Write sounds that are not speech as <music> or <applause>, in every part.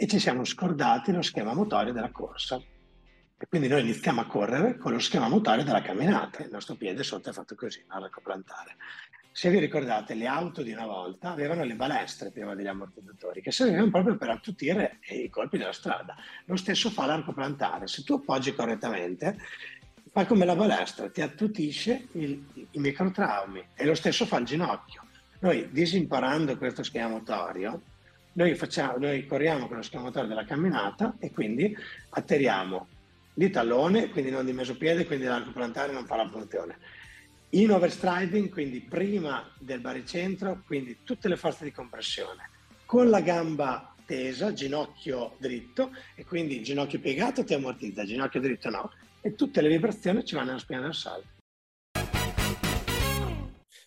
e ci siamo scordati lo schema motorio della corsa. E quindi noi iniziamo a correre con lo schema motorio della camminata, il nostro piede sotto è fatto così, no? plantare. Se vi ricordate, le auto di una volta avevano le balestre prima degli ammortizzatori che servivano proprio per attutire i colpi della strada. Lo stesso fa l'arco plantare. Se tu appoggi correttamente, fa come la balestra, ti attutisce il, i microtraumi e lo stesso fa il ginocchio. Noi disimparando questo schema motorio, noi, facciamo, noi corriamo con lo motorio della camminata e quindi atterriamo di tallone, quindi non di mesopiede, quindi l'arco plantare non fa la funzione. In overstriding, quindi prima del baricentro, quindi tutte le forze di compressione, con la gamba tesa, ginocchio dritto, e quindi ginocchio piegato ti ammortizza, ginocchio dritto no, e tutte le vibrazioni ci vanno nella spina dorsale.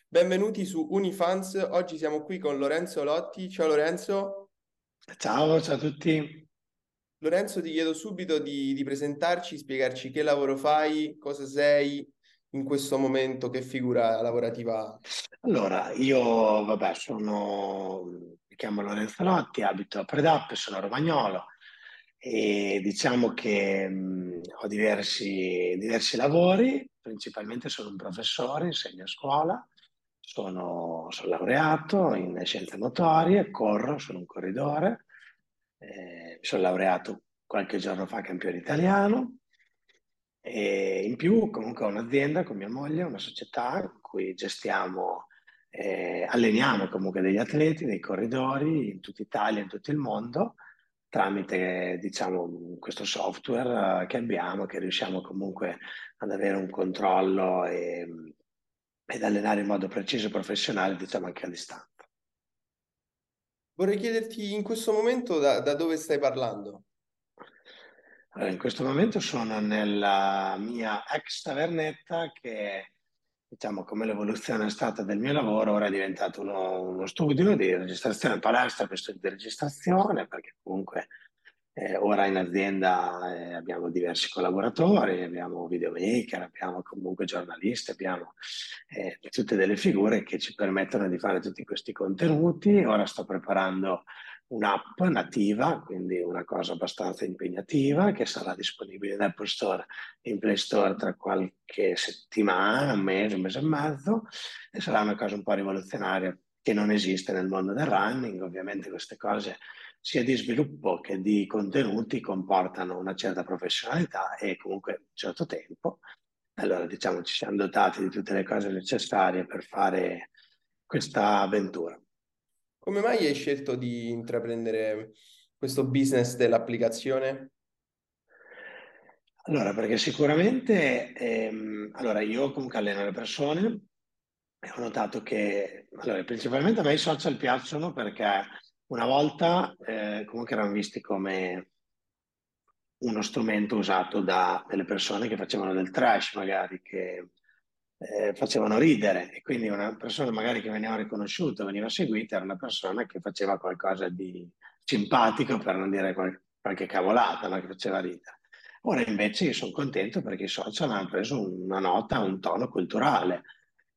Benvenuti su Unifans, oggi siamo qui con Lorenzo Lotti. Ciao Lorenzo. Ciao, ciao a tutti. Lorenzo, ti chiedo subito di, di, presentarci, spiegarci che lavoro fai, cosa sei in questo momento, che figura lavorativa. Allora, io vabbè, sono, mi chiamo Lorenzo Lotti, abito a Predappe, sono romagnolo e diciamo che mh, ho diversi, diversi lavori, principalmente sono un professore, insegno a scuola, sono, sono laureato in scienze motorie, corro, sono un corridore. Eh, mi sono laureato qualche giorno fa campione italiano. E in più comunque ho un'azienda con mia moglie, una società in cui gestiamo, eh, alleniamo comunque degli atleti, dei corridori in tutta Italia, in tutto il mondo tramite diciamo questo software che abbiamo che riusciamo comunque ad avere un controllo e, ed allenare in modo preciso e professionale diciamo anche a distanza. Vorrei chiederti in questo momento da, da dove stai parlando? Allora, in questo momento sono nella mia ex tavernetta che, diciamo, come l'evoluzione è stata del mio lavoro, ora è diventato uno, uno studio di registrazione, palestra per studio di registrazione, perché comunque eh, ora in azienda eh, abbiamo diversi collaboratori, abbiamo videomaker, abbiamo comunque giornalisti, abbiamo eh, tutte delle figure che ci permettono di fare tutti questi contenuti. Ora sto preparando un'app nativa, quindi una cosa abbastanza impegnativa, che sarà disponibile in Apple Store e in Play Store tra qualche settimana, un mese, un mese e mezzo, e sarà una cosa un po' rivoluzionaria che non esiste nel mondo del running. Ovviamente queste cose sia di sviluppo che di contenuti comportano una certa professionalità e comunque un certo tempo. Allora diciamo ci siamo dotati di tutte le cose necessarie per fare questa avventura. Come mai hai scelto di intraprendere questo business dell'applicazione? Allora, perché sicuramente, ehm, allora io comunque alleno le persone e ho notato che, allora, principalmente a me i social piacciono perché una volta eh, comunque erano visti come uno strumento usato da delle persone che facevano del trash, magari, che eh, facevano ridere e quindi una persona magari che veniva riconosciuta, veniva seguita, era una persona che faceva qualcosa di simpatico, per non dire qual- qualche cavolata, no? che faceva ridere. Ora invece io sono contento perché i social hanno preso una nota, un tono culturale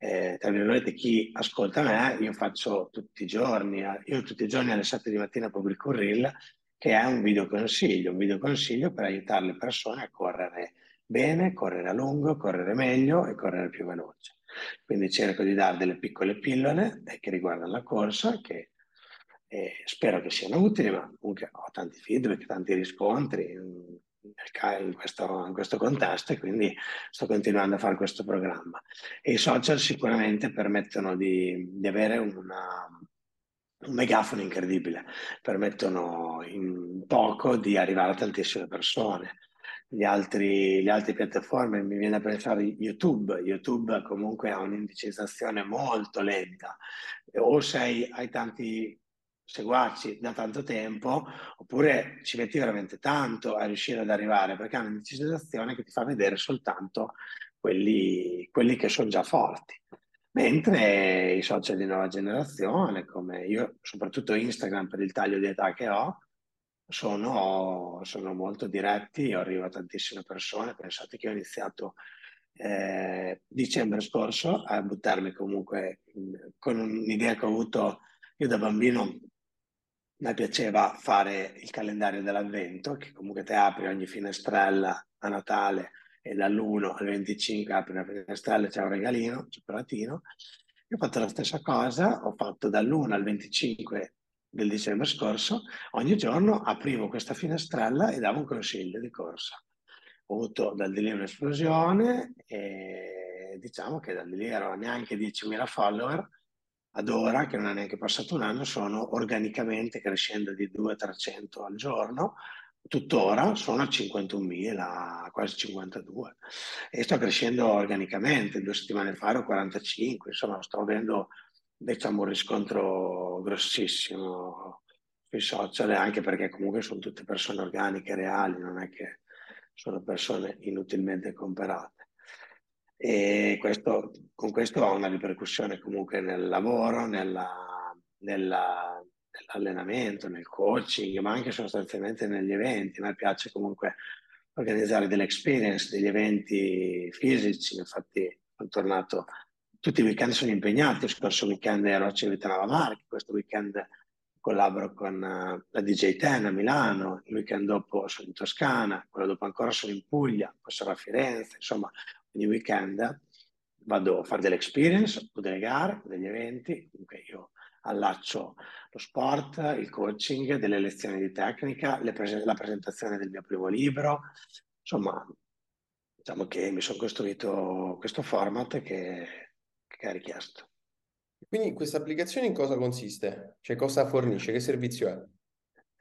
eh, tra virgolette, chi ascolta me, io faccio tutti i giorni, eh, io tutti i giorni alle 7 di mattina pubblico un reel che è un video consiglio, un video consiglio per aiutare le persone a correre bene, correre a lungo, correre meglio e correre più veloce. Quindi cerco di dare delle piccole pillole eh, che riguardano la corsa, che eh, spero che siano utili, ma comunque ho tanti feedback, tanti riscontri, in questo, in questo contesto e quindi sto continuando a fare questo programma. E i social sicuramente permettono di, di avere una, un megafono incredibile, permettono in poco di arrivare a tantissime persone. Altri, le altre piattaforme, mi viene a pensare YouTube, YouTube comunque ha un'indicizzazione molto lenta, o sei, hai tanti seguaci da tanto tempo, oppure ci metti veramente tanto a riuscire ad arrivare, perché è un'indicizzazione che ti fa vedere soltanto quelli, quelli che sono già forti. Mentre i social di nuova generazione, come io, soprattutto Instagram per il taglio di età che ho, sono, sono molto diretti, arrivo a tantissime persone, pensate che ho iniziato eh, dicembre scorso a buttarmi comunque in, con un'idea che ho avuto io da bambino mi piaceva fare il calendario dell'avvento, che comunque te apri ogni finestrella a Natale e dall'1 al 25 apri una finestrella e c'è un regalino, un cioccolatino. Io ho fatto la stessa cosa, ho fatto dall'1 al 25 del dicembre scorso, ogni giorno aprivo questa finestrella e davo un consiglio di corsa. Ho avuto dal di lì un'esplosione e diciamo che da lì ero neanche 10.000 follower, ad ora, che non è neanche passato un anno, sono organicamente crescendo di 200-300 al giorno, tuttora sono a 51.000, quasi 52 e sto crescendo organicamente, due settimane fa ero 45, insomma sto avendo diciamo un riscontro grossissimo sui social anche perché comunque sono tutte persone organiche, reali, non è che sono persone inutilmente comparate. E questo, con questo ha una ripercussione comunque nel lavoro, nella, nella, nell'allenamento, nel coaching, ma anche sostanzialmente negli eventi. A me piace comunque organizzare delle experience, degli eventi fisici, infatti sono tornato, tutti i weekend sono impegnati, lo scorso weekend ero a Civitanova Marchi, questo weekend collaboro con uh, la DJ Ten a Milano, il weekend dopo sono in Toscana, quello dopo ancora sono in Puglia, poi sarò a Firenze, insomma ogni weekend vado a fare delle experience o delle gare, degli eventi, comunque io allaccio lo sport, il coaching, delle lezioni di tecnica, pres- la presentazione del mio primo libro, insomma diciamo che mi sono costruito questo format che, che è richiesto. Quindi questa applicazione in cosa consiste? Cioè cosa fornisce? Che servizio è?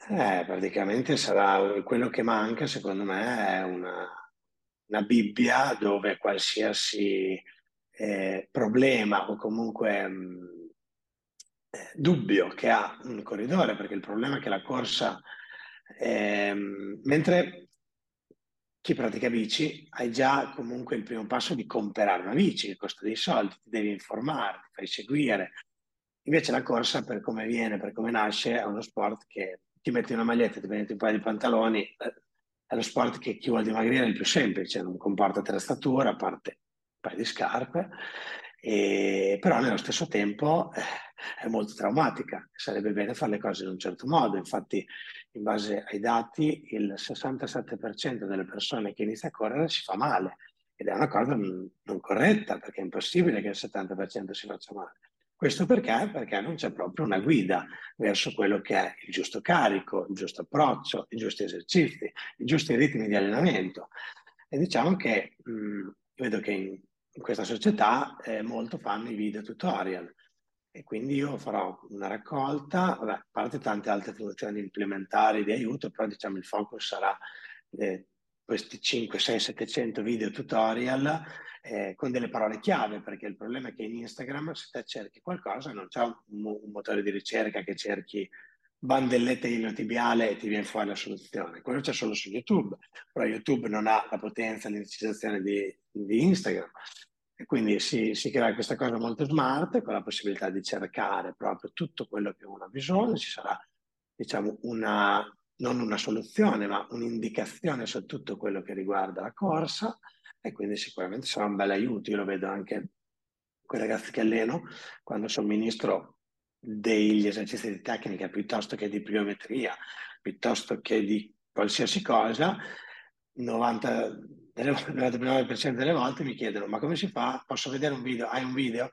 Eh, praticamente sarà quello che manca, secondo me, è una, una Bibbia dove qualsiasi eh, problema o comunque mh, mm, eh, dubbio che ha un corridore, perché il problema è che la corsa, ehm, mentre chi pratica bici hai già comunque il primo passo di comprare una bici che costa dei soldi, ti devi informare, ti fai seguire. Invece la corsa, per come viene, per come nasce, è uno sport che ti metti una maglietta, ti metti un paio di pantaloni, eh, è lo sport che chi vuole dimagrire è il più semplice, non comporta attrezzatura, a parte un paio di scarpe, e, però nello stesso tempo eh, è molto traumatica, sarebbe bene fare le cose in un certo modo, infatti in base ai dati il 67% delle persone che inizia a correre si fa male ed è una cosa non, non corretta perché è impossibile che il 70% si faccia male. Questo perché? Perché non c'è proprio una guida verso quello che è il giusto carico, il giusto approccio, i giusti esercizi, i giusti ritmi di allenamento. E diciamo che mh, vedo che in, in questa società eh, molto fanno i video tutorial e quindi io farò una raccolta, vabbè, a parte tante altre funzioni implementari di aiuto, però diciamo il focus sarà eh, questi 5, 6, 700 video tutorial eh, con delle parole chiave, perché il problema è che in Instagram se te cerchi qualcosa non c'è un, un motore di ricerca che cerchi bandellette iliotibiale e ti viene fuori la soluzione. Quello c'è solo su YouTube, però YouTube non ha la potenza, l'indicizzazione di, di Instagram. E quindi si, si, crea questa cosa molto smart con la possibilità di cercare proprio tutto quello che uno ha bisogno, ci sarà diciamo una, non una soluzione, ma un'indicazione su tutto quello che riguarda la corsa e quindi sicuramente sarà un bel aiuto. Io lo vedo anche con i ragazzi che alleno, quando somministro degli esercizi di tecnica piuttosto che di pliometria, piuttosto che di qualsiasi cosa, 90, 99% delle volte mi chiedono ma come si fa? Posso vedere un video? Hai un video?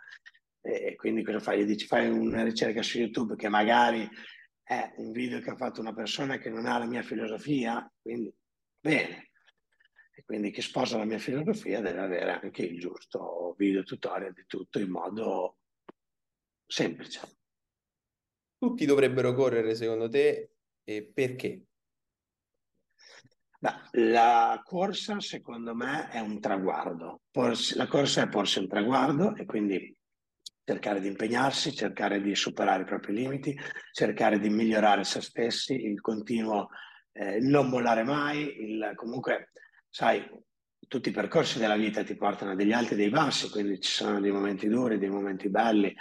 E quindi cosa fai? Gli dici fai una ricerca su YouTube che magari è un video che ha fatto una persona che non ha la mia filosofia, quindi bene, quindi chi sposa la mia filosofia deve avere anche il giusto video tutorial di tutto in modo semplice. Tutti dovrebbero correre secondo te e perché? Beh, la corsa secondo me è un traguardo. Porsi, la corsa è porsi un traguardo e quindi cercare di impegnarsi, cercare di superare i propri limiti, cercare di migliorare se stessi, il continuo eh, non mollare mai, il, comunque sai, tutti i percorsi della vita ti portano a degli alti e dei bassi, quindi ci sono dei momenti duri, dei momenti belli,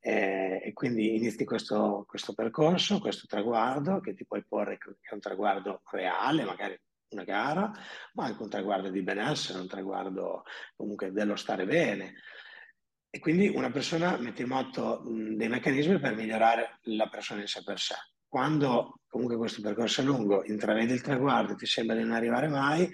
eh, e quindi inizi questo, questo, percorso, questo traguardo che ti puoi porre, che è un traguardo reale, magari una gara, ma anche un traguardo di benessere, un traguardo comunque dello stare bene. E quindi una persona mette in moto dei meccanismi per migliorare la persona in sé per sé. quando comunque questo percorso è lungo, intravedi il traguardo, ti sembra di non arrivare mai,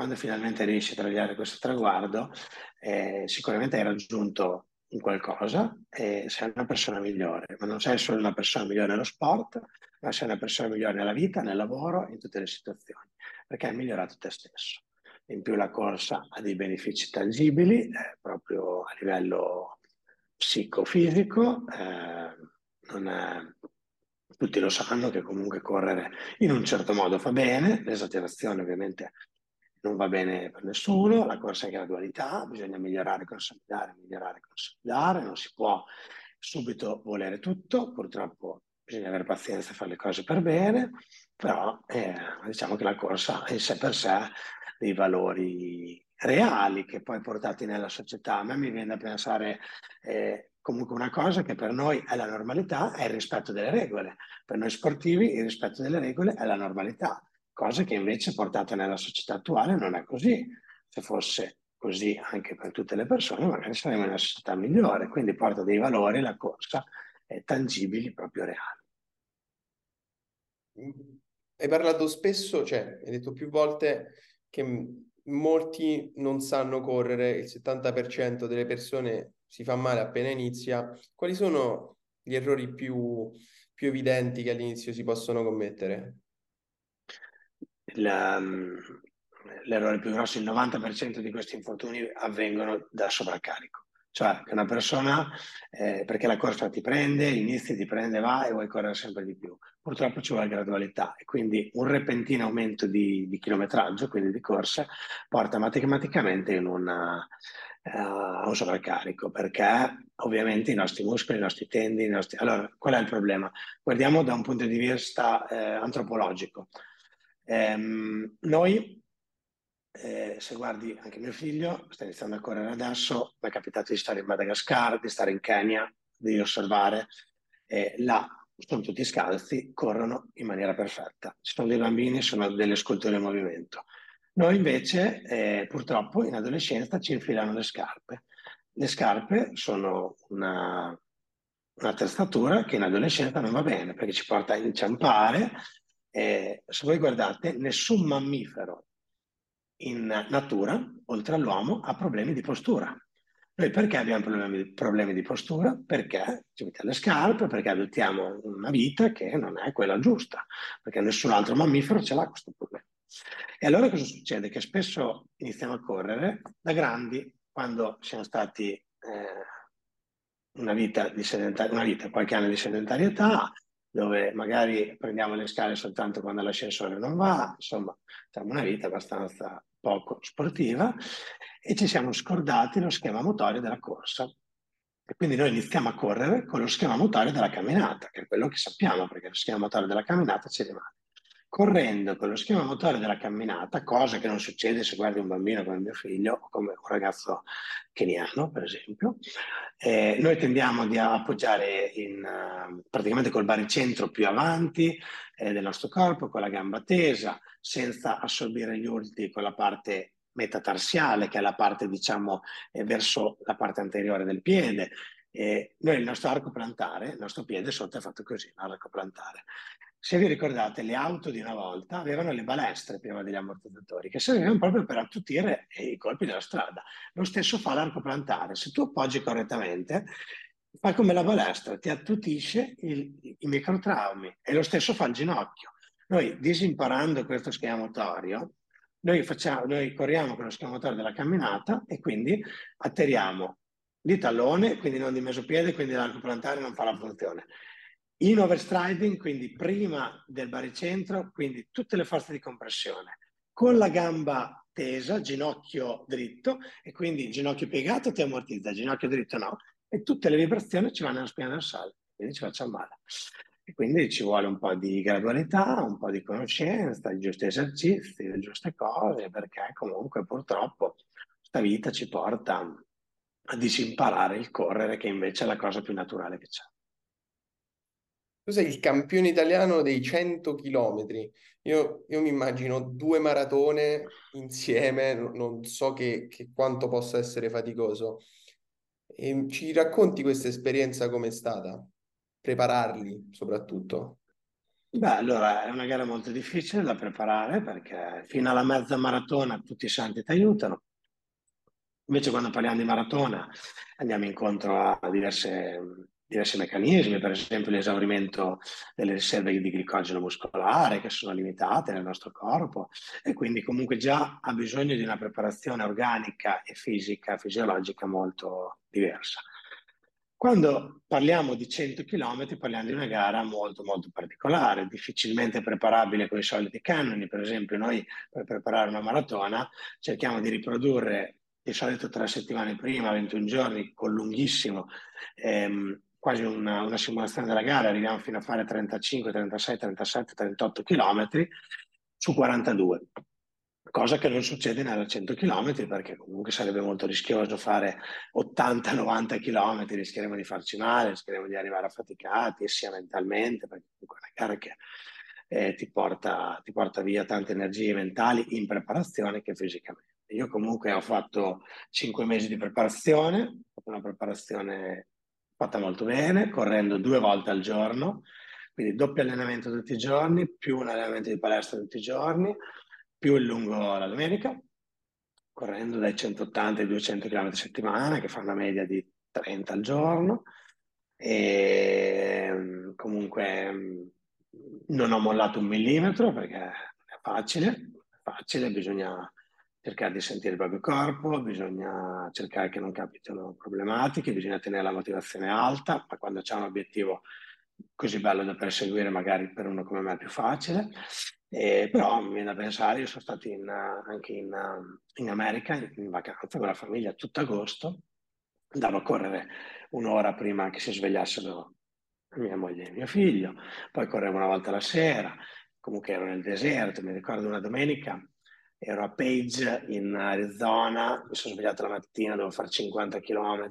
quando finalmente riesci a tagliare questo traguardo, eh, sicuramente hai raggiunto un qualcosa e sei una persona migliore, ma non sei solo una persona migliore nello sport, ma sei una persona migliore nella vita, nel lavoro, in tutte le situazioni, perché hai migliorato te stesso. In più la corsa ha dei benefici tangibili, eh, proprio a livello psicofisico, eh, non è, tutti lo sanno che comunque correre in un certo modo fa bene, l'esagerazione ovviamente non va bene per nessuno, la corsa è gradualità, bisogna migliorare, consolidare, migliorare, consolidare, non si può subito volere tutto, purtroppo bisogna avere pazienza e fare le cose per bene, però eh, diciamo che la corsa in sé per sé ha dei valori reali che poi portati nella società. A me mi viene da pensare eh, comunque una cosa che per noi è la normalità, è il rispetto delle regole. Per noi sportivi il rispetto delle regole è la normalità cosa che invece portata nella società attuale non è così. Se fosse così anche per tutte le persone, magari saremmo in una società migliore, quindi porta dei valori la corsa eh, tangibili, proprio reali. Hai parlato spesso, cioè hai detto più volte che molti non sanno correre, il 70% delle persone si fa male appena inizia. Quali sono gli errori più, più evidenti che all'inizio si possono commettere? La, l'errore più grosso, il 90% di questi infortuni avvengono da sovraccarico. Cioè che una persona, eh, perché la corsa ti prende, inizi, ti prende, va e vuoi correre sempre di più. Purtroppo ci vuole gradualità e quindi un repentino aumento di, di chilometraggio, quindi di corsa, porta matematicamente una, uh, un sovraccarico perché ovviamente i nostri muscoli, i nostri tendini, i nostri... Allora, qual è il problema? Guardiamo da un punto di vista eh, antropologico. Ehm, noi, eh, se guardi anche mio figlio, sta iniziando a correre adesso, mi è capitato di stare in Madagascar, di stare in Kenya, di osservare, eh, là sono tutti scalzi, corrono in maniera perfetta. Ci sono dei bambini, sono delle sculture in movimento. Noi invece, eh, purtroppo, in adolescenza ci infilano le scarpe. Le scarpe sono una, un'attrezzatura che in adolescenza non va bene perché ci porta a inciampare, eh, se voi guardate, nessun mammifero in natura, oltre all'uomo, ha problemi di postura. Noi perché abbiamo problemi, problemi di postura? Perché ci mettiamo le scarpe, perché adottiamo una vita che non è quella giusta, perché nessun altro mammifero ce l'ha questo problema. E allora cosa succede? Che spesso iniziamo a correre da grandi, quando siamo stati eh, una vita di sedentarietà, una vita, qualche anno di sedentarietà, dove magari prendiamo le scale soltanto quando l'ascensore non va, insomma, siamo una vita abbastanza poco sportiva e ci siamo scordati lo schema motorio della corsa. E quindi noi iniziamo a correre con lo schema motorio della camminata, che è quello che sappiamo, perché lo schema motorio della camminata ci rimane correndo con lo schema motore della camminata, cosa che non succede se guardi un bambino come mio figlio o come un ragazzo keniano, per esempio, eh, noi tendiamo di appoggiare in, uh, praticamente col baricentro più avanti eh, del nostro corpo, con la gamba tesa, senza assorbire gli urti con la parte metatarsiale, che è la parte, diciamo, eh, verso la parte anteriore del piede. noi il nostro arco plantare, il nostro piede sotto è fatto così, l'arco plantare. Se vi ricordate, le auto di una volta avevano le balestre prima degli ammortizzatori che servivano proprio per attutire i colpi della strada. Lo stesso fa l'arco plantare. Se tu appoggi correttamente, fa come la balestra, ti attutisce il, i microtraumi e lo stesso fa il ginocchio. Noi disimparando questo schema motorio, noi, facciamo, noi corriamo con lo schema motorio della camminata e quindi atterriamo di tallone, quindi non di mesopiede, quindi l'arco plantare non fa la funzione in overstriding, quindi prima del baricentro, quindi tutte le forze di compressione, con la gamba tesa, ginocchio dritto, e quindi ginocchio piegato ti ammortizza, ginocchio dritto no, e tutte le vibrazioni ci vanno nella spina dorsale, quindi ci facciamo male. E quindi ci vuole un po' di gradualità, un po' di conoscenza, i giusti esercizi, le giuste cose, perché comunque purtroppo questa vita ci porta a disimparare il correre, che invece è la cosa più naturale che c'è. Tu sei il campione italiano dei 100 chilometri. Io, io, mi immagino due maratone insieme, non so che, che quanto possa essere faticoso. E ci racconti questa esperienza com'è stata? Prepararli soprattutto? Beh, allora è una gara molto difficile da preparare perché fino alla mezza maratona tutti i santi ti aiutano. Invece quando parliamo di maratona andiamo incontro a diverse, diversi meccanismi, per esempio l'esaurimento delle riserve di glicogeno muscolare che sono limitate nel nostro corpo e quindi comunque già ha bisogno di una preparazione organica e fisica, fisiologica molto diversa. Quando parliamo di 100 km parliamo di una gara molto molto particolare, difficilmente preparabile con i soliti canoni, per esempio noi per preparare una maratona cerchiamo di riprodurre di solito tre settimane prima, 21 giorni, con lunghissimo, ehm, quasi una, una, simulazione della gara, arriviamo fino a fare 35, 36, 37, 38 km su 42 cosa che non succede nella 100 km perché comunque sarebbe molto rischioso fare 80-90 km, rischieremo di farci male, rischieremo di arrivare affaticati sia mentalmente, perché comunque è una gara che eh, ti, porta, ti porta via tante energie mentali in preparazione che fisicamente. Io comunque ho fatto 5 mesi di preparazione, una preparazione fatta molto bene, correndo due volte al giorno, quindi doppio allenamento tutti i giorni, più un allenamento di palestra tutti i giorni, più il lungo la domenica, correndo dai 180 ai 200 km a settimana, che fa una media di 30 al giorno. E comunque non ho mollato un millimetro perché è facile, è facile, bisogna cercare di sentire il proprio corpo, bisogna cercare che non capitino problematiche, bisogna tenere la motivazione alta, ma quando c'è un obiettivo così bello da perseguire magari per uno come me è più facile. Eh, però mi viene da pensare, io sono stato in, anche in, in America in, vacanza con la famiglia tutto agosto, andavo a correre un'ora prima che si svegliassero mia moglie e mio figlio, poi correvo una volta la sera, comunque ero nel deserto, mi ricordo una domenica, ero a Page in Arizona, mi sono svegliato la mattina, dovevo fare 50 km,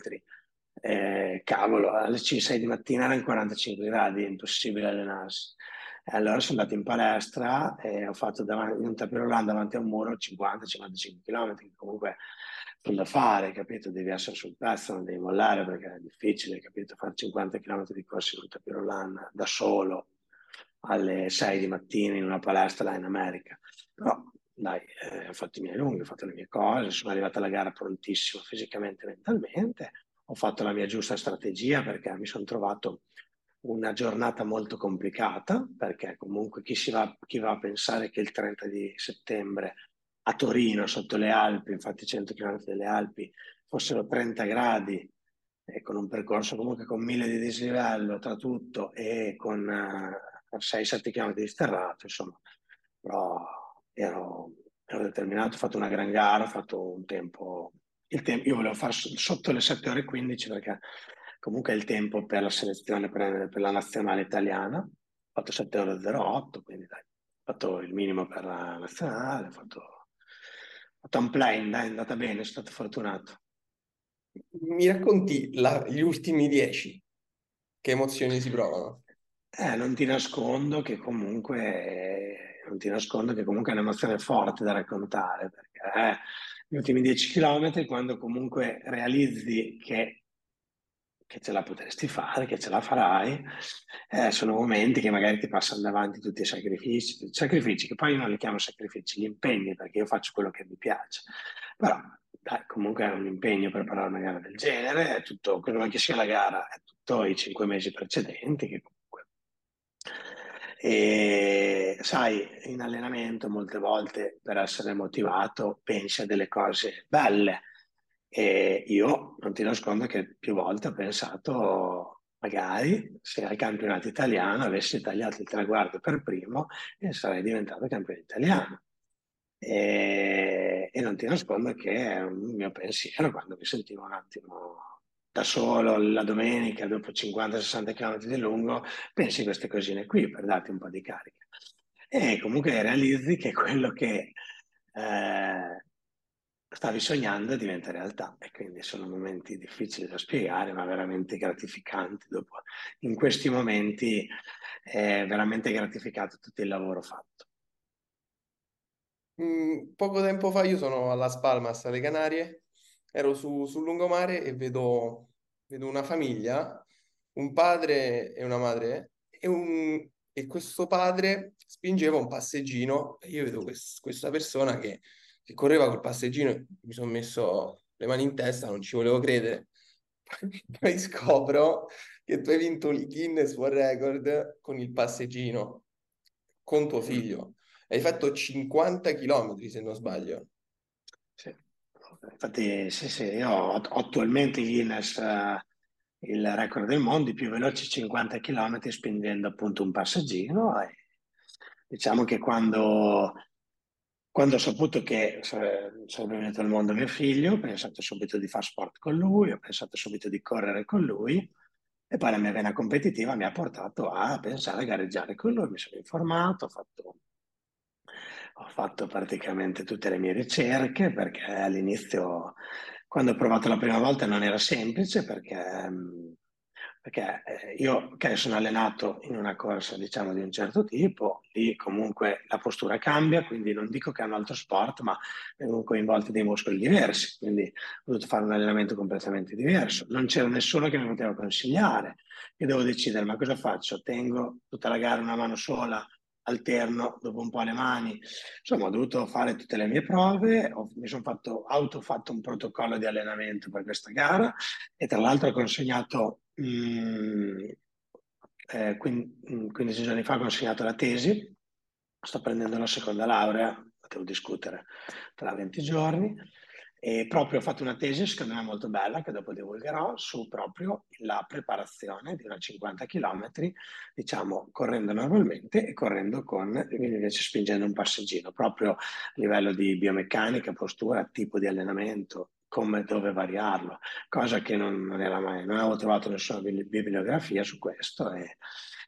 eh, cavolo, alle 6 di mattina erano 45 gradi, impossibile allenarsi. E allora sono andato in palestra e ho fatto davanti, un tapirulano davanti a un muro 50-55 km, che comunque sono da fare, capito? Devi essere sul pezzo, non devi mollare perché è difficile, capito? Fare 50 km di corsi in un tapirulano da solo alle 6 di mattina in una palestra là in America. Però dai, eh, ho fatto i miei lunghi, ho fatto le mie cose, sono arrivato alla gara prontissimo fisicamente e mentalmente, ho fatto la mia giusta strategia perché mi sono trovato una giornata molto complicata, perché comunque chi, va, chi va a pensare che il 30 di settembre a Torino, sotto le Alpi, infatti 100 km delle Alpi, fossero 30 gradi, e con un percorso comunque con mille di dislivello tra tutto e con uh, 6-7 km di sterrato, insomma, però ero, ero, determinato, ho fatto una gran gara, ho fatto un tempo, il tempo io volevo fare sotto le 7 ore e 15 perché comunque è il tempo per la selezione per, per la nazionale italiana, ho fatto 7 ore 08, quindi dai, ho fatto il minimo per la nazionale, ho fatto, ho fatto un plane, dai, è andata bene, sono stato fortunato. Mi racconti la, gli ultimi 10? Che emozioni si provano? Eh, non ti nascondo che comunque non ti nascondo che comunque è un'emozione forte da raccontare perché eh, gli ultimi 10 km quando comunque realizzi che che ce la potresti fare, che ce la farai, eh, sono momenti che magari ti passano davanti tutti i sacrifici, sacrifici che poi io non li chiamo sacrifici, gli impegni, perché io faccio quello che mi piace. Però dai, comunque è un impegno preparare una gara del genere, è tutto, quello che sia la gara, è tutto i cinque mesi precedenti che comunque... E sai, in allenamento molte volte per essere motivato pensi a delle cose belle, e io non ti nascondo che più volte ho pensato, magari se al campionato italiano avessi tagliato il traguardo per primo e sarei diventato campione italiano. E, e non ti nascondo che è un mio pensiero quando mi sentivo un attimo da solo la domenica dopo 50-60 km di lungo, pensi queste cosine qui per darti un po' di carica. E comunque realizzi che quello che eh, stavi sognando diventa realtà e quindi sono momenti difficili da spiegare ma veramente gratificanti. Dopo, in questi momenti è veramente gratificato tutto il lavoro fatto. Mm, poco tempo fa io sono a Las Palmas, alle Canarie, ero su, sul lungomare e vedo, vedo una famiglia, un padre e una madre e un, e questo padre spingeva un passeggino e io vedo quest- questa persona che, che correva col passeggino, mi sono messo le mani in testa, non ci volevo credere. <laughs> Poi scopro che tu hai vinto il Guinness World Record con il passeggino, con tuo figlio. Hai fatto 50 km se non sbaglio. Infatti, sì, sì, io ho attualmente Guinness uh, il record del mondo, i più veloci 50 km spingendo appunto un passeggino. E diciamo che quando, quando ho saputo che sarebbe venuto al mondo mio figlio, ho pensato subito di fare sport con lui, ho pensato subito di correre con lui e poi la mia vena competitiva mi ha portato a pensare a gareggiare con lui, mi sono informato, ho fatto ho fatto praticamente tutte le mie ricerche perché all'inizio, quando ho provato la prima volta, non era semplice perché, perché eh, io che sono allenato in una corsa diciamo di un certo tipo, lì comunque la postura cambia, quindi non dico che è un altro sport, ma vengono coinvolti dei muscoli diversi, quindi ho dovuto fare un allenamento completamente diverso. Non c'era nessuno che mi poteva consigliare. Io devo decidere, ma cosa faccio? Tengo tutta la gara una mano sola alterno dopo un po' le mani. Insomma, ho dovuto fare tutte le mie prove, ho, mi sono fatto, auto fatto un protocollo di allenamento per questa gara e tra l'altro ho consegnato, mh, mm, eh, 15 mm, giorni fa ho consegnato la tesi, sto prendendo la seconda laurea, devo discutere tra 20 giorni e proprio ho fatto una tesi, secondo me molto bella, che dopo divulgherò, su proprio la preparazione di una 50 km, diciamo, correndo normalmente e correndo con, invece spingendo un passeggino, proprio a livello di biomeccanica, postura, tipo di allenamento, come dove variarlo, cosa che non, non era mai, non avevo trovato nessuna bibliografia su questo e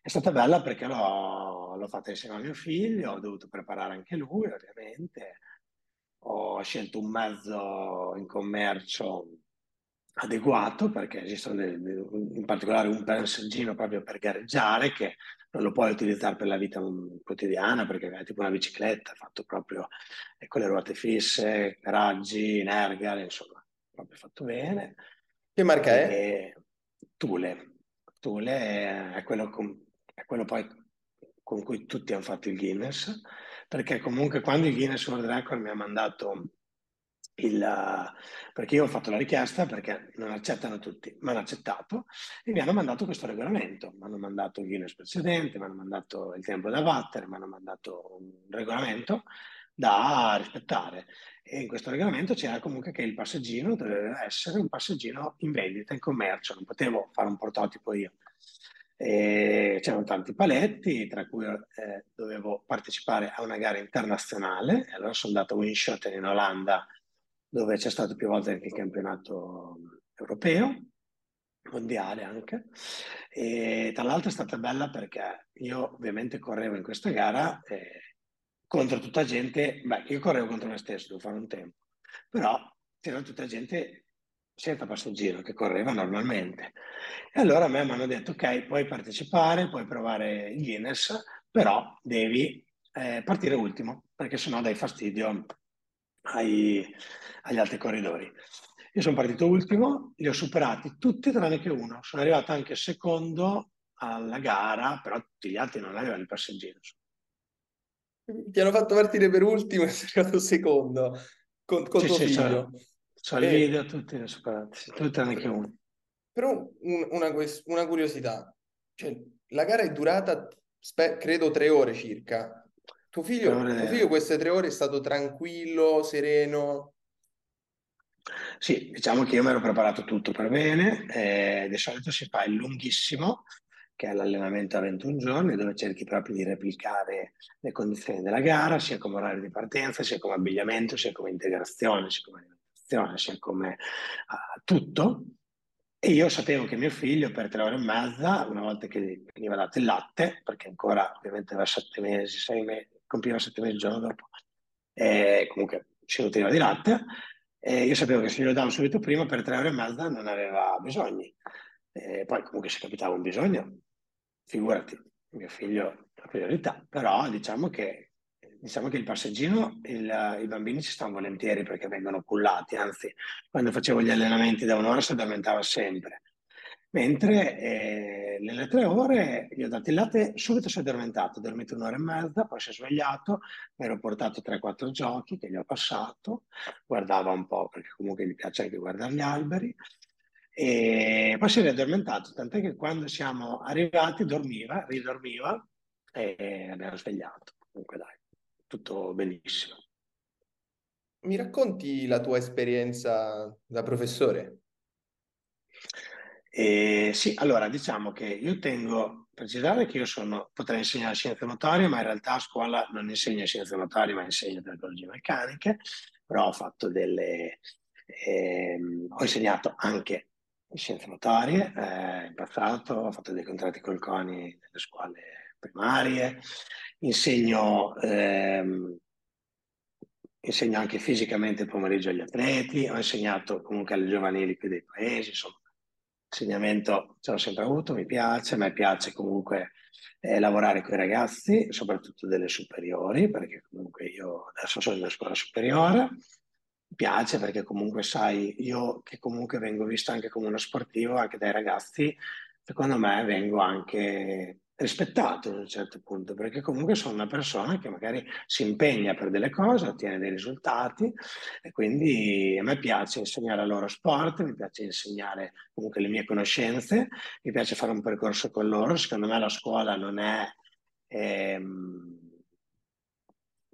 è stata bella perché l'ho, l'ho fatta insieme a mio figlio, ho dovuto preparare anche lui ovviamente, ho scelto un mezzo in commercio adeguato perché esistono in particolare un pensaggino proprio per gareggiare che non lo puoi utilizzare per la vita quotidiana perché è tipo una bicicletta fatto proprio con le ruote fisse, raggi, nergale, insomma, proprio fatto bene. Che marca e è? Tule. Tule è quello, con, è quello poi con cui tutti hanno fatto il Guinness perché comunque quando il Guinness World Record mi ha mandato il... perché io ho fatto la richiesta perché non accettano tutti, mi hanno accettato e mi hanno mandato questo regolamento, mi hanno mandato il Guinness precedente, mi hanno mandato il tempo da battere, mi hanno mandato un regolamento da rispettare. E in questo regolamento c'era comunque che il passeggino doveva essere un passeggino in vendita, in commercio, non potevo fare un prototipo io. E c'erano tanti paletti, tra cui eh, dovevo partecipare a una gara internazionale. Allora sono andato a Winschoten in Olanda, dove c'è stato più volte anche il campionato europeo, mondiale anche. E tra l'altro è stata bella perché io ovviamente correvo in questa gara eh, contro tutta gente, beh, io correvo contro me stesso, devo fare un tempo, però c'era tutta gente senza passeggino che correva normalmente. E allora a me mi hanno detto, ok, puoi partecipare, puoi provare il Guinness, però devi eh, partire ultimo, perché sennò dai fastidio ai, agli altri corridori. Io sono partito ultimo, li ho superati tutti tranne che uno. Sono arrivato anche secondo alla gara, però tutti gli altri non avevano il passeggino. Ti hanno fatto partire per ultimo e <laughs> sei arrivato secondo con, con sì, tuo sì, figlio. So il video, tutti li ho superati, tutti tranne che uno. Però un, una, una, curiosità, cioè, la gara è durata, spe- credo, tre ore circa. Tuo figlio, tuo figlio queste tre ore è stato tranquillo, sereno? Sì, diciamo che io mi ero preparato tutto per bene, eh, di solito si fa il lunghissimo, che è l'allenamento a 21 giorni, dove cerchi proprio di replicare le condizioni della gara, sia come orario di partenza, sia come abbigliamento, sia come integrazione, sia come sia come uh, tutto. E io sapevo che mio figlio per tre ore e mezza, una volta che veniva dato il latte, perché ancora ovviamente aveva sette mesi, sei mesi, compiva sette mesi il giorno dopo, e comunque si nutriva di latte, e io sapevo che se glielo davo subito prima, per tre ore e mezza non aveva bisogni. E poi comunque se capitava un bisogno, figurati, mio figlio è la priorità, però diciamo che diciamo che il passeggino, il, i bambini ci stanno volentieri perché vengono pullati, anzi, quando facevo gli allenamenti da un'ora si addormentava sempre. Mentre eh, nelle tre ore gli ho dato il latte, subito si è addormentato, ha dormito un'ora e mezza, poi si è svegliato, mi ero portato 3-4 giochi che gli ho passato, guardava un po' perché comunque gli piace anche guardare gli alberi, e poi si è riaddormentato, tant'è che quando siamo arrivati dormiva, ridormiva e abbiamo svegliato. Comunque dai, tutto benissimo. Mi racconti la tua esperienza da professore? Eh, sì, allora diciamo che io tengo a precisare che io sono, potrei insegnare scienze motorie, ma in realtà a scuola non insegno scienze motorie, ma insegno tecnologie meccaniche, però ho fatto delle... Ehm, ho insegnato anche scienze motorie eh, in passato, ho fatto dei contratti col CONI nelle scuole primarie, insegno, ehm, insegno anche fisicamente il pomeriggio agli atleti, ho insegnato comunque alle giovanili qui dei paesi, insomma, insegnamento ce l'ho sempre avuto, mi piace, a me piace comunque eh, lavorare con i ragazzi, soprattutto delle superiori, perché comunque io adesso sono in una scuola superiore, mi piace perché comunque sai, io che comunque vengo visto anche come uno sportivo, anche dai ragazzi, secondo me vengo anche rispettato in un certo punto, perché comunque sono una persona che magari si impegna per delle cose, ottiene dei risultati e quindi a me piace insegnare a loro sport, mi piace insegnare comunque le mie conoscenze, mi piace fare un percorso con loro, secondo me la scuola non è... Ehm,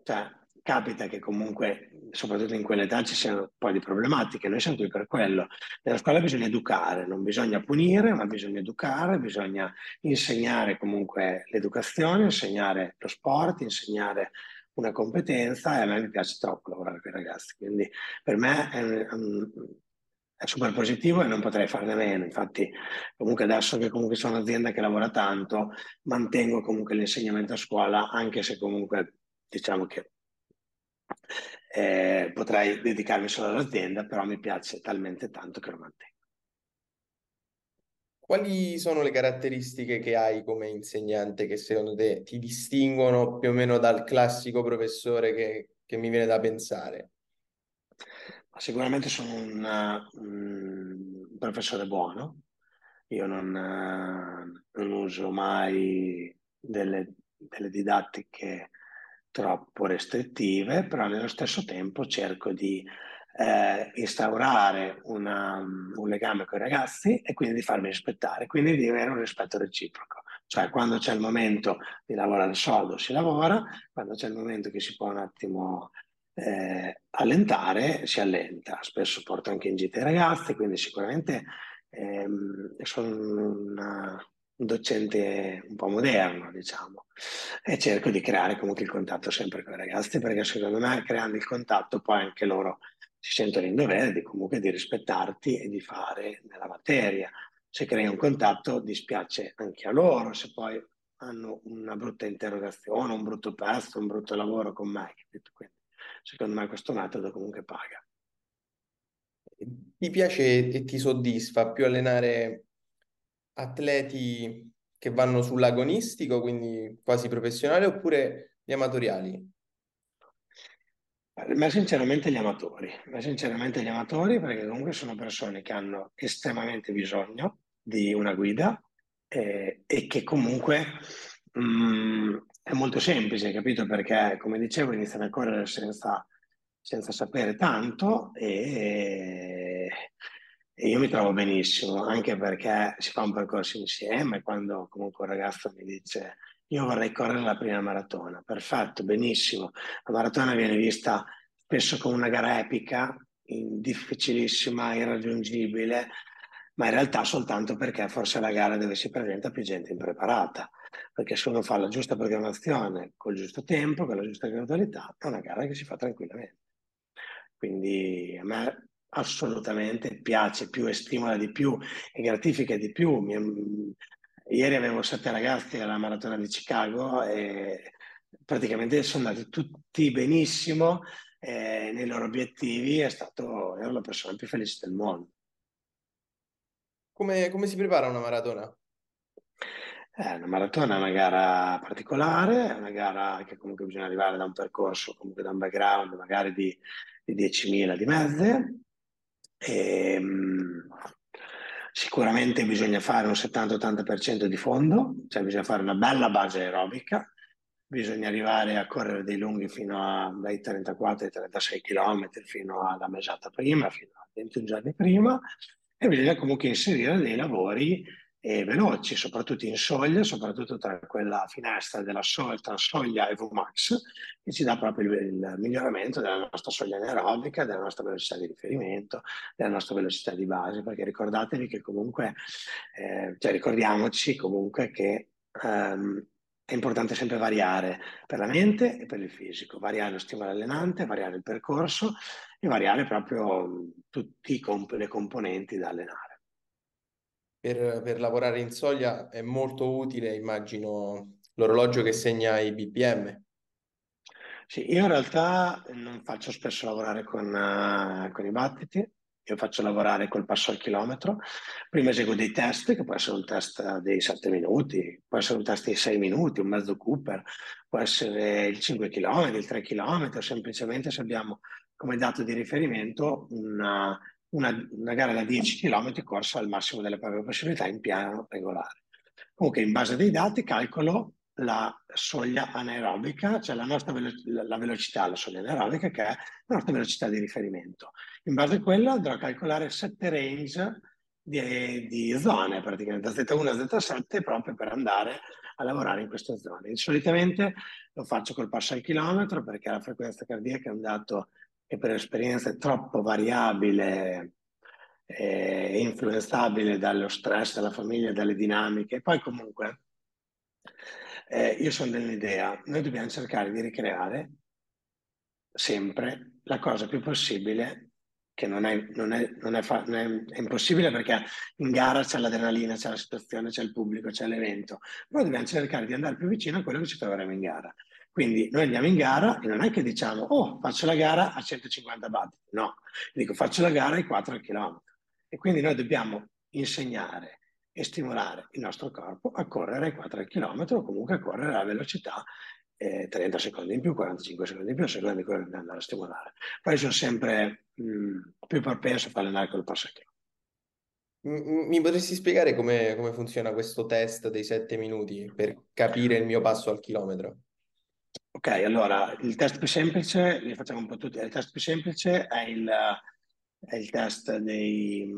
cioè, capita che comunque, soprattutto in quell'età, ci siano un po' di problematiche. Noi siamo qui per quello. Nella scuola bisogna educare, non bisogna punire, ma bisogna educare, bisogna insegnare comunque l'educazione, insegnare lo sport, insegnare una competenza e a me mi piace troppo lavorare con i ragazzi. Quindi per me è, è super positivo e non potrei farne meno. Infatti, comunque adesso che comunque sono un'azienda che lavora tanto, mantengo comunque l'insegnamento a scuola, anche se comunque diciamo che eh, potrei dedicarmi solo all'azienda, però mi piace talmente tanto che lo mantengo. Quali sono le caratteristiche che hai come insegnante che secondo te ti distinguono più o meno dal classico professore che, che mi viene da pensare? Sicuramente sono un, un professore buono, io non, non uso mai delle, delle didattiche troppo restrittive, però nello stesso tempo cerco di eh, instaurare una, un legame con i ragazzi e quindi di farmi rispettare, quindi di avere un rispetto reciproco. Cioè quando c'è il momento di lavorare sodo si lavora, quando c'è il momento che si può un attimo eh, allentare si allenta. Spesso porto anche in gita i ragazzi, quindi sicuramente ehm, sono una, un docente un po' moderno, diciamo, e cerco di creare comunque il contatto sempre con i ragazzi, perché secondo me creando il contatto poi anche loro si sentono in dovere di comunque di rispettarti e di fare nella materia. Se crei un contatto dispiace anche a loro, se poi hanno una brutta interrogazione, un brutto pezzo, un brutto lavoro con me. Quindi, secondo me questo metodo comunque paga. Ti piace e ti soddisfa più allenare atleti che vanno sull'agonistico, quindi quasi professionale, oppure gli amatoriali? Ma sinceramente gli amatori, ma sinceramente gli amatori perché comunque sono persone che hanno estremamente bisogno di una guida eh, e che comunque mh, mm, è molto semplice, capito? Perché come dicevo iniziano a correre senza, senza sapere tanto e, e io mi trovo benissimo, anche perché si fa un percorso insieme, quando comunque un ragazzo mi dice io vorrei correre la prima maratona, perfetto, benissimo. La maratona viene vista spesso come una gara epica, difficilissima, irraggiungibile, ma in realtà soltanto perché forse è la gara dove si presenta più gente impreparata, perché se uno fa la giusta programmazione col giusto tempo, con la giusta gradualità, è una gara che si fa tranquillamente. Quindi a me assolutamente piace più e stimola di più e gratifica di più. Ieri avevo sette ragazzi alla maratona di Chicago e praticamente sono andati tutti benissimo eh, nei loro obiettivi, è stato, ero la persona più felice del mondo. Come, come si prepara una maratona? Eh, una maratona è una gara particolare, è una gara che comunque bisogna arrivare da un percorso, comunque da un background magari di, di 10.000 di mezze, e, ehm, Sicuramente bisogna fare un 70-80% di fondo, cioè bisogna fare una bella base aerobica, bisogna arrivare a correre dei lunghi fino a, dai 34 ai 36 km fino alla mesata prima, fino a 21 giorni prima, e bisogna comunque inserire dei lavori eh, veloci, soprattutto in soglia, soprattutto tra quella finestra della soglia, tra soglia e VMAX, che ci dà proprio il, il miglioramento della nostra soglia anaerobica, della nostra velocità di riferimento, della nostra velocità di base, perché ricordatevi che comunque, eh, cioè ricordiamoci comunque che ehm, è importante sempre variare per la mente e per il fisico, variare lo stimolo allenante, variare il percorso e variare proprio tutte comp- le componenti da allenare. Per, per, lavorare in soglia è molto utile, immagino, l'orologio che segna i BPM. Sì, io in realtà non faccio spesso lavorare con, uh, con i battiti, io faccio lavorare col passo al chilometro, prima eseguo dei test, che può essere un test dei 7 minuti, può essere un test di 6 minuti, un mezzo Cooper, può essere il 5 km, il 3 km, semplicemente se abbiamo come dato di riferimento una, una, una gara da 10 km corsa al massimo delle proprie possibilità in piano regolare. Comunque in base dei dati calcolo la soglia anaerobica, cioè la nostra velo- la velocità, la soglia anaerobica, che è la nostra velocità di riferimento. In base a quello andrò a calcolare sette range di, di zone, praticamente da Z1 a Z7, proprio per andare a lavorare in queste zone. Solitamente lo faccio col passo al chilometro perché la frequenza cardiaca è un dato che per esperienza è troppo variabile e influenzabile dallo stress, dalla famiglia, dalle dinamiche. Poi comunque eh, io sono dell'idea, noi dobbiamo cercare di ricreare sempre la cosa più possibile che non è, non è, non è, fa- non è impossibile perché in gara c'è l'adrenalina, c'è la situazione, c'è il pubblico, c'è l'evento, però dobbiamo cercare di andare più vicino a quello che ci troveremo in gara. Quindi noi andiamo in gara e non è che diciamo, oh, faccio la gara a 150 battiti, no, dico faccio la gara ai 4 km. E quindi noi dobbiamo insegnare e stimolare il nostro corpo a correre ai 4 km o comunque a correre a velocità eh, 30 secondi in più, 45 secondi in più, a seconda di quello che andare a stimolare. Poi sono sempre mh, più propenso a fare allenare col chilometro. Mi potresti spiegare come, come funziona questo test dei 7 minuti per capire il mio passo al chilometro? Ok, allora il test più semplice, li facciamo un po' tutti, il test più semplice è il, è il test dei,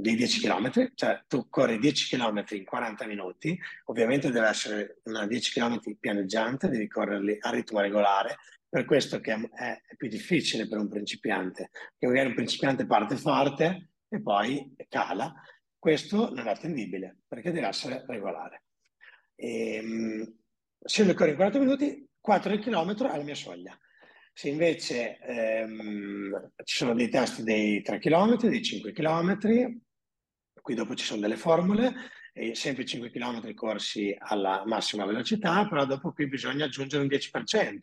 dei 10 km, cioè tu corri 10 km in 40 minuti, ovviamente deve essere una 10 km pianeggiante, devi correrli a ritmo regolare, per questo che è, è più difficile per un principiante, che magari un principiante parte forte e poi cala, questo non è attendibile perché deve essere regolare. E, ehm, se lo corri in 40 minuti, 4 km è la mia soglia. Se invece ehm, ci sono dei test dei 3 km, dei 5 km, qui dopo ci sono delle formule, sempre 5 km corsi alla massima velocità, però dopo qui bisogna aggiungere un 10%.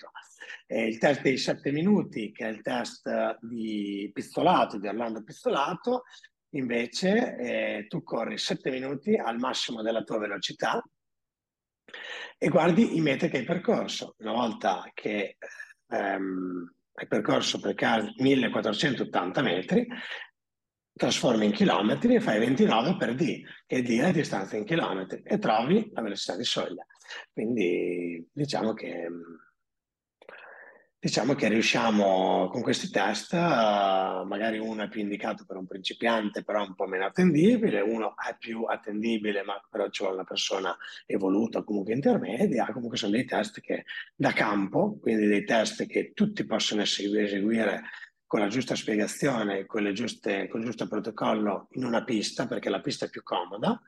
E il test dei 7 minuti, che è il test di pistolato, di Orlando Pistolato, invece eh, tu corri 7 minuti al massimo della tua velocità e guardi i metri che hai percorso. Una volta che ehm, hai percorso per caso 1480 metri, trasformi in chilometri e fai 29 per D, che è D la distanza in chilometri, e trovi la velocità di soglia. Quindi diciamo che Diciamo che riusciamo con questi test, magari uno è più indicato per un principiante, però un po' meno attendibile, uno è più attendibile, ma però ci vuole una persona evoluta, comunque intermedia, comunque sono dei test che da campo, quindi dei test che tutti possono eseguire con la giusta spiegazione, con, giuste, con il giusto protocollo in una pista, perché la pista è più comoda,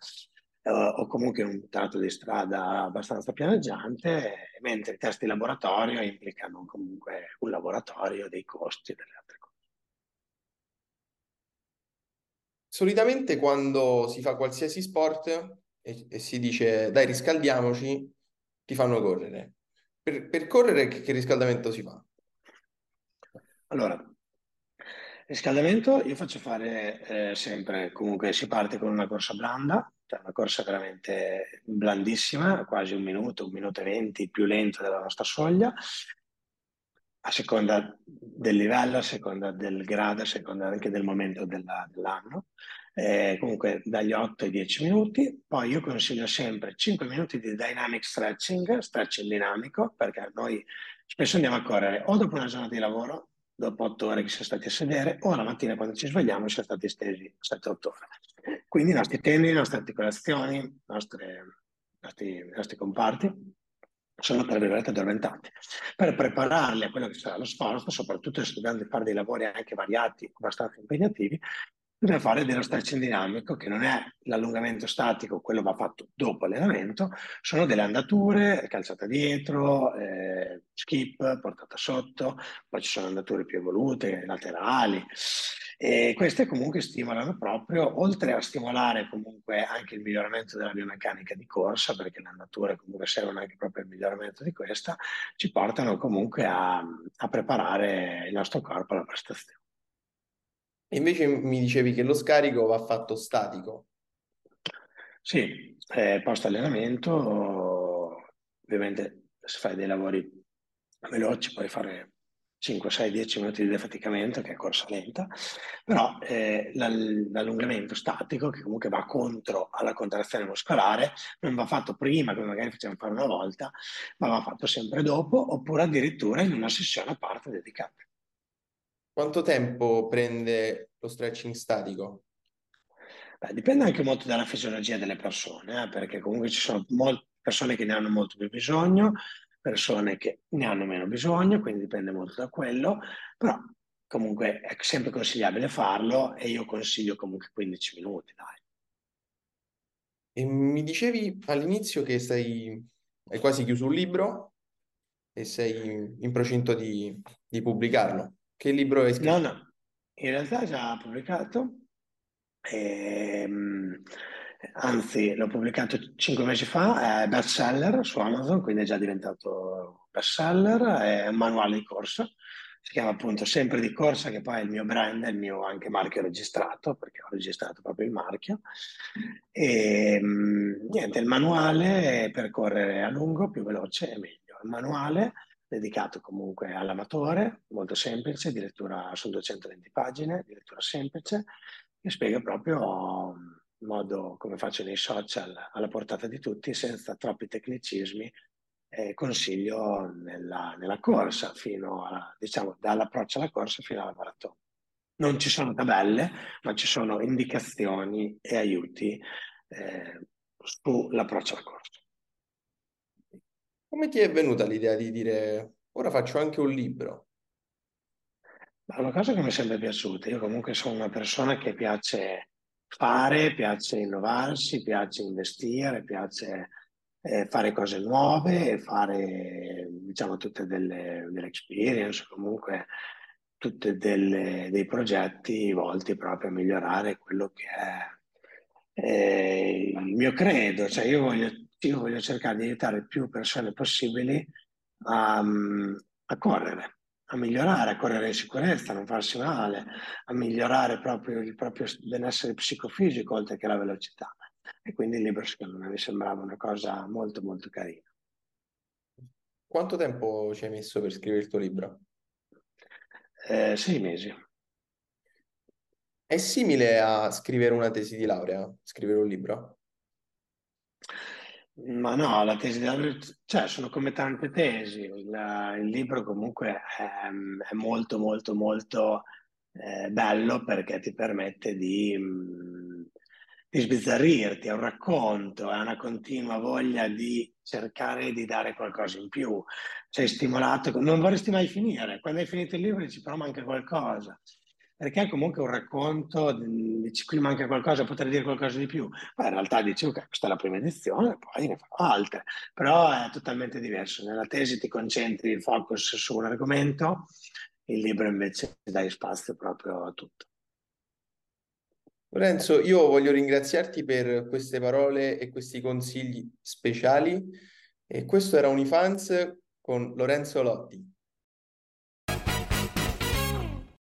eh, o comunque un tratto di strada abbastanza pianeggiante, mentre i test di laboratorio implicano comunque un laboratorio, dei costi e delle altre cose. Solitamente quando si fa qualsiasi sport e, e si dice dai riscaldiamoci, ti fanno correre. Per, per correre che, che riscaldamento si fa? Allora, riscaldamento io faccio fare eh, sempre, comunque si parte con una corsa blanda, cioè una corsa veramente blandissima, quasi un minuto, un minuto e venti, più lento della nostra soglia, a seconda del livello, a seconda del grado, a seconda anche del momento della, dell'anno. eh, comunque dagli 8 ai 10 minuti. Poi io consiglio sempre 5 minuti di dynamic stretching, stretching dinamico, perché noi spesso andiamo a correre o dopo una giornata di lavoro, dopo 8 ore che siamo stati a sedere, o la mattina quando ci svegliamo siamo stati stesi 7-8 ore. Quindi i nostri tendini, le nostre articolazioni, i nostri, nostri comparti sono tra virgolette addormentati. Per prepararli a quello che sarà lo sforzo, soprattutto se dobbiamo fare dei lavori anche variati, abbastanza impegnativi, bisogna fare dello stretching dinamico, che non è l'allungamento statico, quello va fatto dopo allenamento, sono delle andature, calzata dietro, eh, skip, portata sotto, poi ci sono andature più evolute, laterali, e queste comunque stimolano proprio, oltre a stimolare comunque anche il miglioramento della biomeccanica di corsa, perché le andature comunque servono anche proprio al miglioramento di questa, ci portano comunque a, a preparare il nostro corpo alla prestazione. Invece mi dicevi che lo scarico va fatto statico. Sì, eh, post allenamento, ovviamente se fai dei lavori veloci puoi fare 5, 6, 10 minuti di defaticamento che è corsa lenta, però eh, l'allungamento statico che comunque va contro alla contrazione muscolare non va fatto prima come magari facciamo fare una volta, ma va fatto sempre dopo oppure addirittura in una sessione a parte dedicata. Quanto tempo prende lo stretching statico? Beh, dipende anche molto dalla fisiologia delle persone, eh, perché comunque ci sono molte persone che ne hanno molto più bisogno, persone che ne hanno meno bisogno, quindi dipende molto da quello, però comunque è sempre consigliabile farlo e io consiglio comunque 15 minuti, dai. E mi dicevi all'inizio che sei, hai quasi chiuso un libro e sei in procinto di, di pubblicarlo. Che libro hai scritto? No, no, in realtà già pubblicato, ehm, anzi l'ho pubblicato cinque mesi fa, è bestseller su Amazon, quindi è già diventato bestseller, è un manuale di corsa, si chiama appunto Sempre di Corsa, che poi è il mio brand, è il mio anche marchio registrato, perché ho registrato proprio il marchio. E ehm, niente, il manuale per correre a lungo, più veloce e meglio. Il manuale dedicato comunque all'amatore, molto semplice, di lettura su 220 pagine, di lettura semplice, che spiega proprio in modo come faccio nei social, alla portata di tutti, senza troppi tecnicismi, eh, consiglio nella, nella, corsa, fino a, diciamo, dall'approccio alla corsa fino alla maratona. Non ci sono tabelle, ma ci sono indicazioni e aiuti eh, sull'approccio alla corsa. Come ti è venuta l'idea di dire ora faccio anche un libro? È una cosa che mi è sempre piaciuta. Io comunque sono una persona che piace fare, piace innovarsi, piace investire, piace eh, fare cose nuove, fare diciamo tutte delle, delle experience, comunque tutti dei progetti volti proprio a migliorare quello che è eh, il mio credo. Cioè io voglio io voglio cercare di aiutare più persone possibili a, a correre, a migliorare, a correre in sicurezza, a non farsi male, a migliorare proprio il proprio benessere psicofisico oltre che la velocità. E quindi il libro secondo me mi sembrava una cosa molto molto carina. Quanto tempo ci hai messo per scrivere il tuo libro? Eh, sei mesi. È simile a scrivere una tesi di laurea, scrivere un libro? Ma no, la tesi di laurea, cioè sono come tante tesi, il, il libro comunque è, è, molto molto molto eh, bello perché ti permette di, mm, di sbizzarrirti, è un racconto, è una continua voglia di cercare di dare qualcosa in più, sei stimolato, non vorresti mai finire, quando hai finito il libro dici però manca qualcosa perché è comunque un racconto, dici qui manca qualcosa, potrei dire qualcosa di più, ma in realtà dici ok, questa è la prima edizione, poi ne farò altre, però è totalmente diverso. Nella tesi ti concentri il focus su un argomento, il libro invece dai spazio proprio a tutto. Lorenzo, io voglio ringraziarti per queste parole e questi consigli speciali. E questo era Unifans con Lorenzo Lotti.